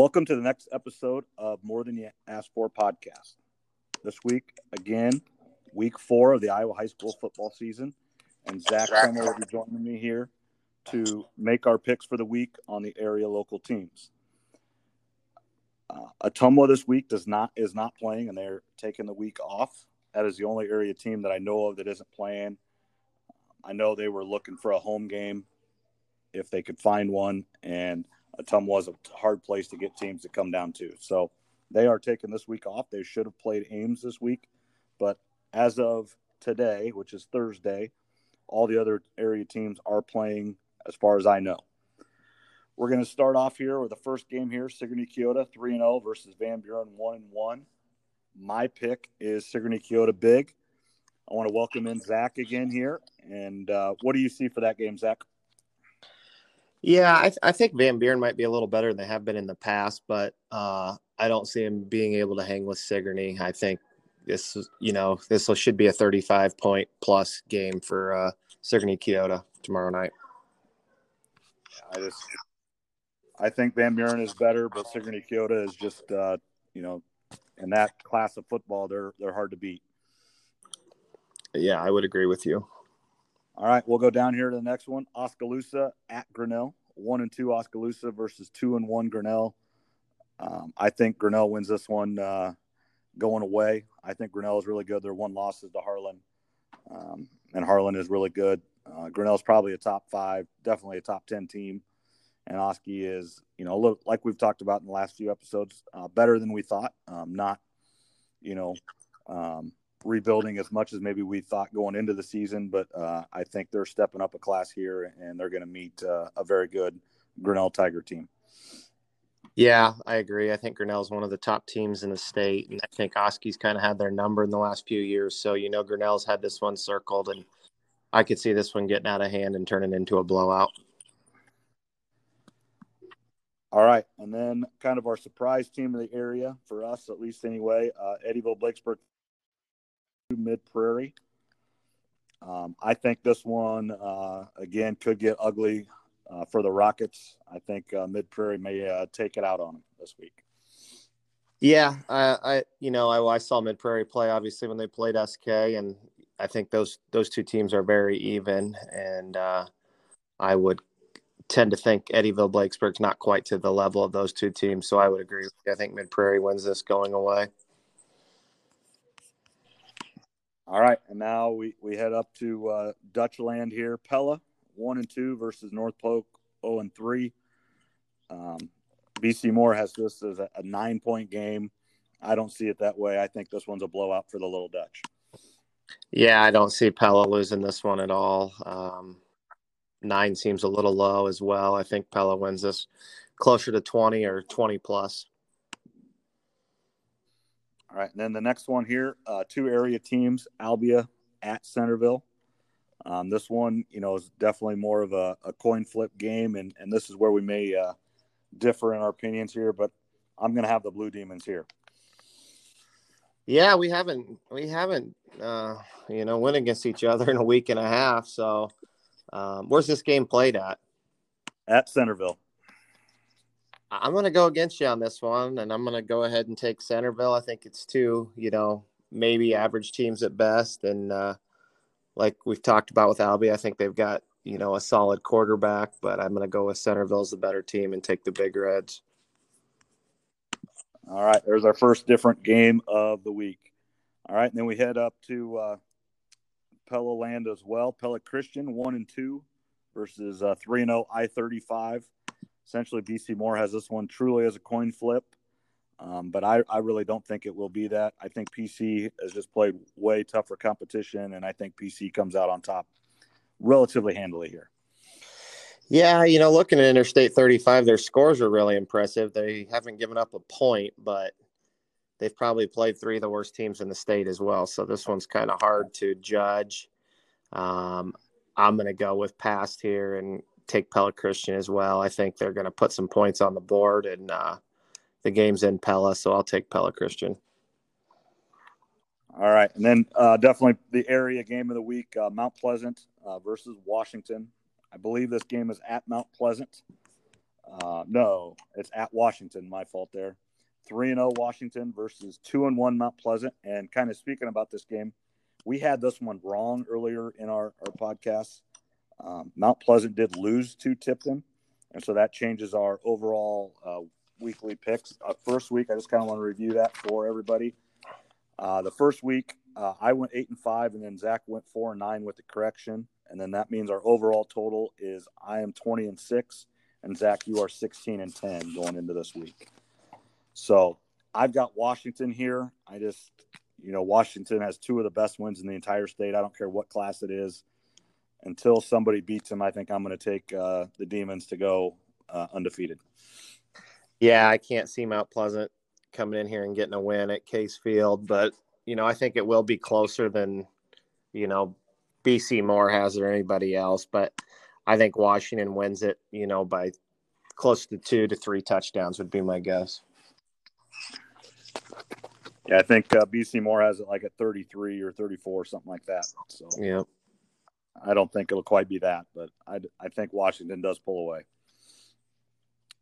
Welcome to the next episode of Morgan You Asked For podcast. This week, again, week four of the Iowa high school football season. And Zach Summer will be joining me here to make our picks for the week on the area local teams. Uh, Ottumwa this week does not is not playing, and they're taking the week off. That is the only area team that I know of that isn't playing. I know they were looking for a home game if they could find one, and Ottumwa was a hard place to get teams to come down to. So they are taking this week off. They should have played Ames this week, but as of today, which is Thursday, all the other area teams are playing as far as I know. We're going to start off here with the first game here Sigourney Keota 3 0 versus Van Buren 1 1. My pick is Sigourney Keota big. I want to welcome in Zach again here. And uh, what do you see for that game, Zach? Yeah, I, th- I, think Van Buren might be a little better than they have been in the past, but uh, I don't see him being able to hang with Sigourney. I think this, you know, this should be a 35 point plus game for uh, Sigourney Keota tomorrow night. I just, I think Van Buren is better, but Sigourney Keota is just, uh, you know, in that class of football, they're they're hard to beat. Yeah, I would agree with you. All right, we'll go down here to the next one. Oskaloosa at Grinnell. One and two Oskaloosa versus two and one Grinnell. Um, I think Grinnell wins this one uh, going away. I think Grinnell is really good. Their one loss is to Harlan, um, and Harlan is really good. Uh, Grinnell's probably a top five, definitely a top ten team, and Oski is, you know, look like we've talked about in the last few episodes, uh, better than we thought. Um, not, you know, um, rebuilding as much as maybe we thought going into the season, but uh, I think they're stepping up a class here, and they're going to meet uh, a very good Grinnell Tiger team. Yeah, I agree. I think Grinnell is one of the top teams in the state, and I think Oski's kind of had their number in the last few years. So you know, Grinnell's had this one circled, and I could see this one getting out of hand and turning into a blowout. All right, and then kind of our surprise team in the area for us, at least anyway, uh, Eddyville Blakesburg Mid Prairie. Um, I think this one uh, again could get ugly uh, for the Rockets. I think uh, Mid Prairie may uh, take it out on them this week. Yeah, I, I you know I, I saw Mid Prairie play obviously when they played SK, and I think those those two teams are very even, and uh, I would tend to think Eddyville Blakesburg's not quite to the level of those two teams. So I would agree. I think Mid Prairie wins this going away. All right, and now we, we head up to uh, Dutch land here. Pella one and two versus North Polk zero and three. Um, BC Moore has this as a, a nine point game. I don't see it that way. I think this one's a blowout for the Little Dutch. Yeah, I don't see Pella losing this one at all. Um, nine seems a little low as well. I think Pella wins this closer to 20 or 20 plus. All right. And then the next one here, uh, two area teams, Albia at Centerville. Um, this one, you know, is definitely more of a, a, coin flip game, and, and this is where we may uh, differ in our opinions here, but I'm going to have the Blue Demons here. Yeah, we haven't we haven't uh, you know went against each other in a week and a half. So, um, where's this game played at? At Centerville. I'm going to go against you on this one, and I'm going to go ahead and take Centerville. I think it's two, you know, maybe average teams at best, and uh, like we've talked about with Albie, I think they've got you know a solid quarterback, but I'm going to go with Centerville as the better team and take the bigger edge. All right, there's our first different game of the week. All right, and then we head up to uh, Pella Land as well. Pella Christian one and two versus uh, three and oh I thirty five essentially BC Moore has this one truly as a coin flip. Um, but I, I really don't think it will be that. I think PC has just played way tougher competition, and I think PC comes out on top relatively handily here. Yeah, you know, looking at Interstate 35, their scores are really impressive. They haven't given up a point, but they've probably played three of the worst teams in the state as well. So this one's kind of hard to judge. Um, I'm going to go with past here and take Pella Christian as well. I think they're going to put some points on the board, and uh, the game's in Pella, so I'll take Pella Christian. All right, and then uh, definitely the area game of the week: uh, Mount Pleasant uh, versus Washington. I believe this game is at Mount Pleasant. Uh, no, it's at Washington. My fault there. Three and zero Washington versus two and one Mount Pleasant. And kind of speaking about this game, we had this one wrong earlier in our our podcast. Um, Mount Pleasant did lose to Tipton, and so that changes our overall uh, weekly picks. Uh, first week, I just kind of want to review that for everybody. Uh, the first week, uh, I went eight and five, and then Zach went four and nine with the correction, and then that means our overall total is I am twenty and six, and Zach, you are sixteen and ten going into this week. So I've got Washington here. I just, you know, Washington has two of the best wins in the entire state. I don't care what class it is. Until somebody beats him, I think I'm going to take uh, the Demons to go uh, undefeated. Yeah, I can't see Mount Pleasant coming in here and getting a win at Case Field, but you know, I think it will be closer than you know BC Moore has or anybody else. But I think Washington wins it, you know, by close to two to three touchdowns would be my guess. Yeah, I think uh, BC Moore has it like at 33 or 34, something like that. So yeah, I don't think it'll quite be that, but I, I think Washington does pull away.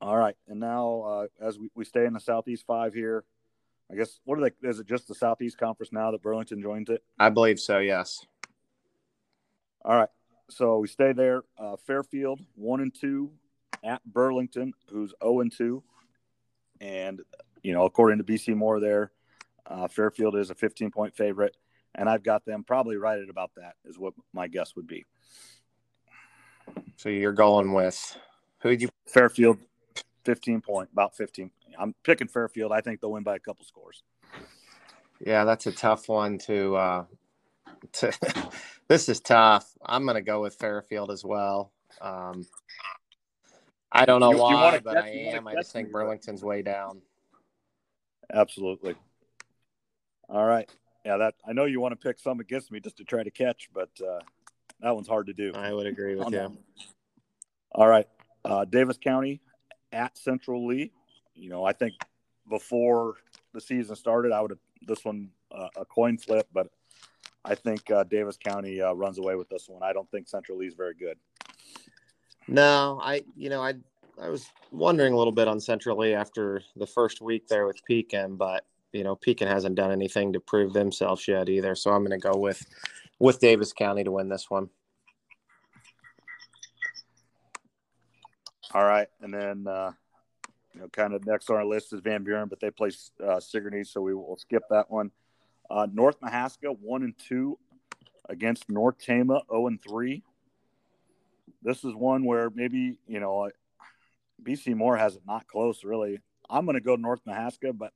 All right, and now uh, as we, we stay in the Southeast Five here, I guess what are they? Is it just the Southeast Conference now that Burlington joins it? I believe so. Yes. All right, so we stay there. Uh, Fairfield one and two at Burlington, who's zero and two, and you know according to BC Moore there, uh, Fairfield is a 15 point favorite, and I've got them probably right at about that is what my guess would be. So you're going with who you Fairfield 15 point, about 15. I'm picking Fairfield. I think they'll win by a couple scores. Yeah, that's a tough one to. Uh, to this is tough. I'm going to go with Fairfield as well. Um, I don't know you, why, you but I am. I just think Burlington's way down. Absolutely. All right. Yeah, that I know you want to pick some against me just to try to catch, but uh, that one's hard to do. I would agree with you. All right. Uh, Davis County at Central Lee. You know, I think before the season started, I would have this one uh, a coin flip, but I think uh, Davis County uh, runs away with this one. I don't think Central Lee is very good. No, I you know I I was wondering a little bit on Central Lee after the first week there with Pekin, but you know Pekin hasn't done anything to prove themselves yet either. So I'm going to go with with Davis County to win this one. All right, and then uh, you know, kind of next on our list is Van Buren, but they play uh, Sigourney, so we will skip that one. Uh, North Mahaska one and two against North Tama zero oh and three. This is one where maybe you know BC Moore has it not close really. I'm going to go North Mahaska, but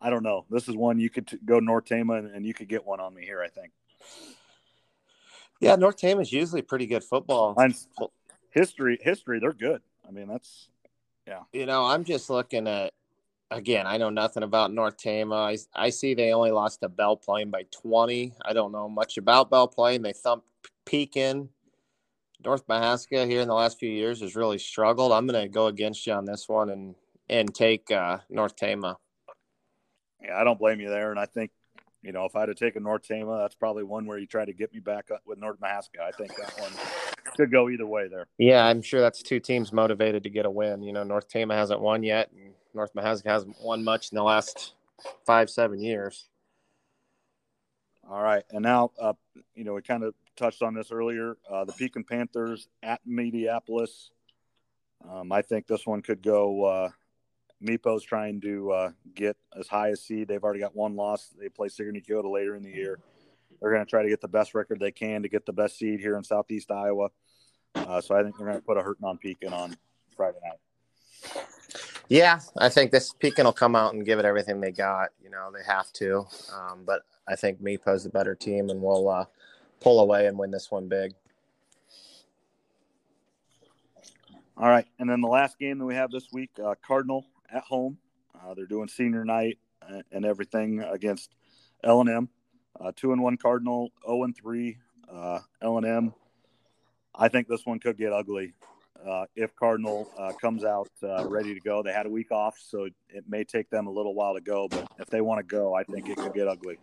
I don't know. This is one you could t- go North Tama and, and, you could get one on me here. I think. Yeah, North Tama is usually pretty good football. History history they're good i mean that's yeah you know i'm just looking at again i know nothing about north tama i, I see they only lost to Belle Plaine by 20 i don't know much about Belle Plaine they thumped pekin north mahaska here in the last few years has really struggled i'm going to go against you on this one and and take uh, north tama yeah i don't blame you there and i think you know, if I'd have taken North Tama, that's probably one where you try to get me back up with North Mahaska. I think that one could go either way there. Yeah, I'm sure that's two teams motivated to get a win. You know, North Tama hasn't won yet, and North Mahaska hasn't won much in the last five, seven years. All right, and now, uh, you know, we kind of touched on this earlier. Uh, the Pekin Panthers at Mediapolis. Um, I think this one could go. Uh, Meepo's trying to uh, get as high a seed. They've already got one loss. They play Sigourney Keota later in the year. They're going to try to get the best record they can to get the best seed here in Southeast Iowa. Uh, so I think they're going to put a hurting on Pekin on Friday night. Yeah, I think this Pekin will come out and give it everything they got. You know, they have to. Um, but I think Meepo's the better team, and we'll uh, pull away and win this one big. All right, and then the last game that we have this week, uh, Cardinal at home. Uh, they're doing senior night and everything against L and M. Uh, two and one Cardinal, zero oh and three uh, L and M. I think this one could get ugly uh, if Cardinal uh, comes out uh, ready to go. They had a week off, so it may take them a little while to go. But if they want to go, I think it could get ugly.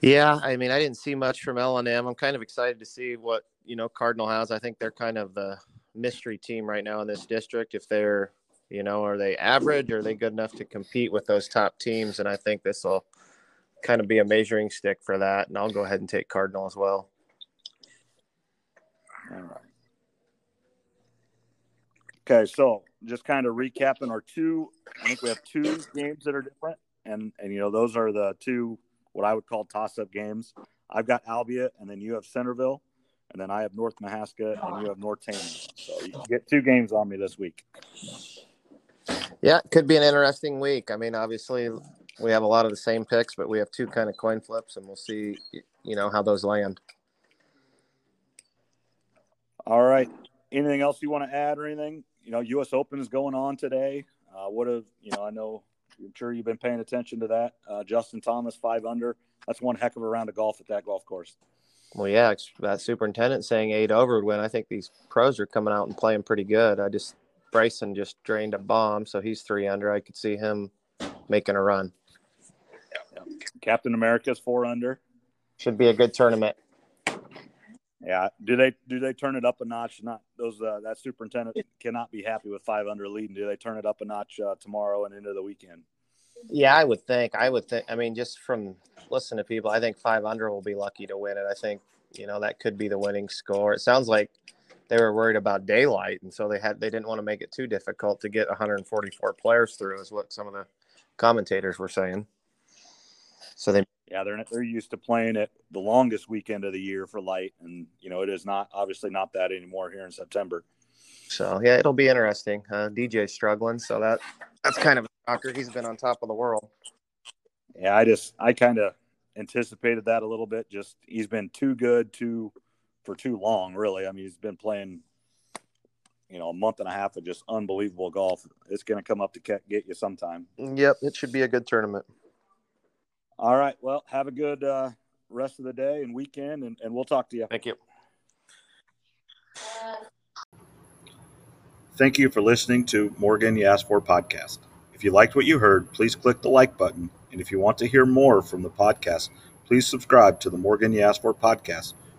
Yeah, I mean, I didn't see much from L and M. I'm kind of excited to see what you know Cardinal has. I think they're kind of the mystery team right now in this district. If they're, you know, are they average? Are they good enough to compete with those top teams? And I think this will kind of be a measuring stick for that. And I'll go ahead and take Cardinal as well. All right. Okay, so just kind of recapping our two. I think we have two games that are different, and and you know those are the two what I would call toss-up games. I've got Albia, and then you have Centerville, and then I have North Mahaska, and you have North Tama. So you get two games on me this week. Yeah, it could be an interesting week. I mean, obviously we have a lot of the same picks, but we have two kind of coin flips, and we'll see, you know, how those land. All right. Anything else you want to add or anything? You know, U.S. Open is going on today. Uh, what have you know? I know I'm sure you've been paying attention to that. Uh, Justin Thomas five under. That's one heck of a round of golf at that golf course. Well, yeah, that superintendent saying eight over would win. I think these pros are coming out and playing pretty good. I just Bryson just drained a bomb, so he's three under. I could see him making a run. Yeah. Captain America's four under. Should be a good tournament. Yeah. Do they do they turn it up a notch? Not those uh, that superintendent cannot be happy with five under leading. Do they turn it up a notch uh, tomorrow and into the weekend? Yeah, I would think. I would think. I mean, just from listening to people, I think five under will be lucky to win it. I think you know that could be the winning score. It sounds like they were worried about daylight, and so they had they didn't want to make it too difficult to get 144 players through, is what some of the commentators were saying. So they yeah, they're they're used to playing it the longest weekend of the year for light, and you know it is not obviously not that anymore here in September. So yeah, it'll be interesting. Uh, DJ's struggling, so that that's kind of a shocker. He's been on top of the world. Yeah, I just I kind of anticipated that a little bit. Just he's been too good too for too long, really. I mean, he's been playing, you know, a month and a half of just unbelievable golf. It's going to come up to get you sometime. Yep, it should be a good tournament. All right. Well, have a good uh, rest of the day and weekend, and, and we'll talk to you. Thank you. Thank you for listening to Morgan You Asked For podcast. If you liked what you heard, please click the like button. And if you want to hear more from the podcast, please subscribe to the Morgan You Asked For podcast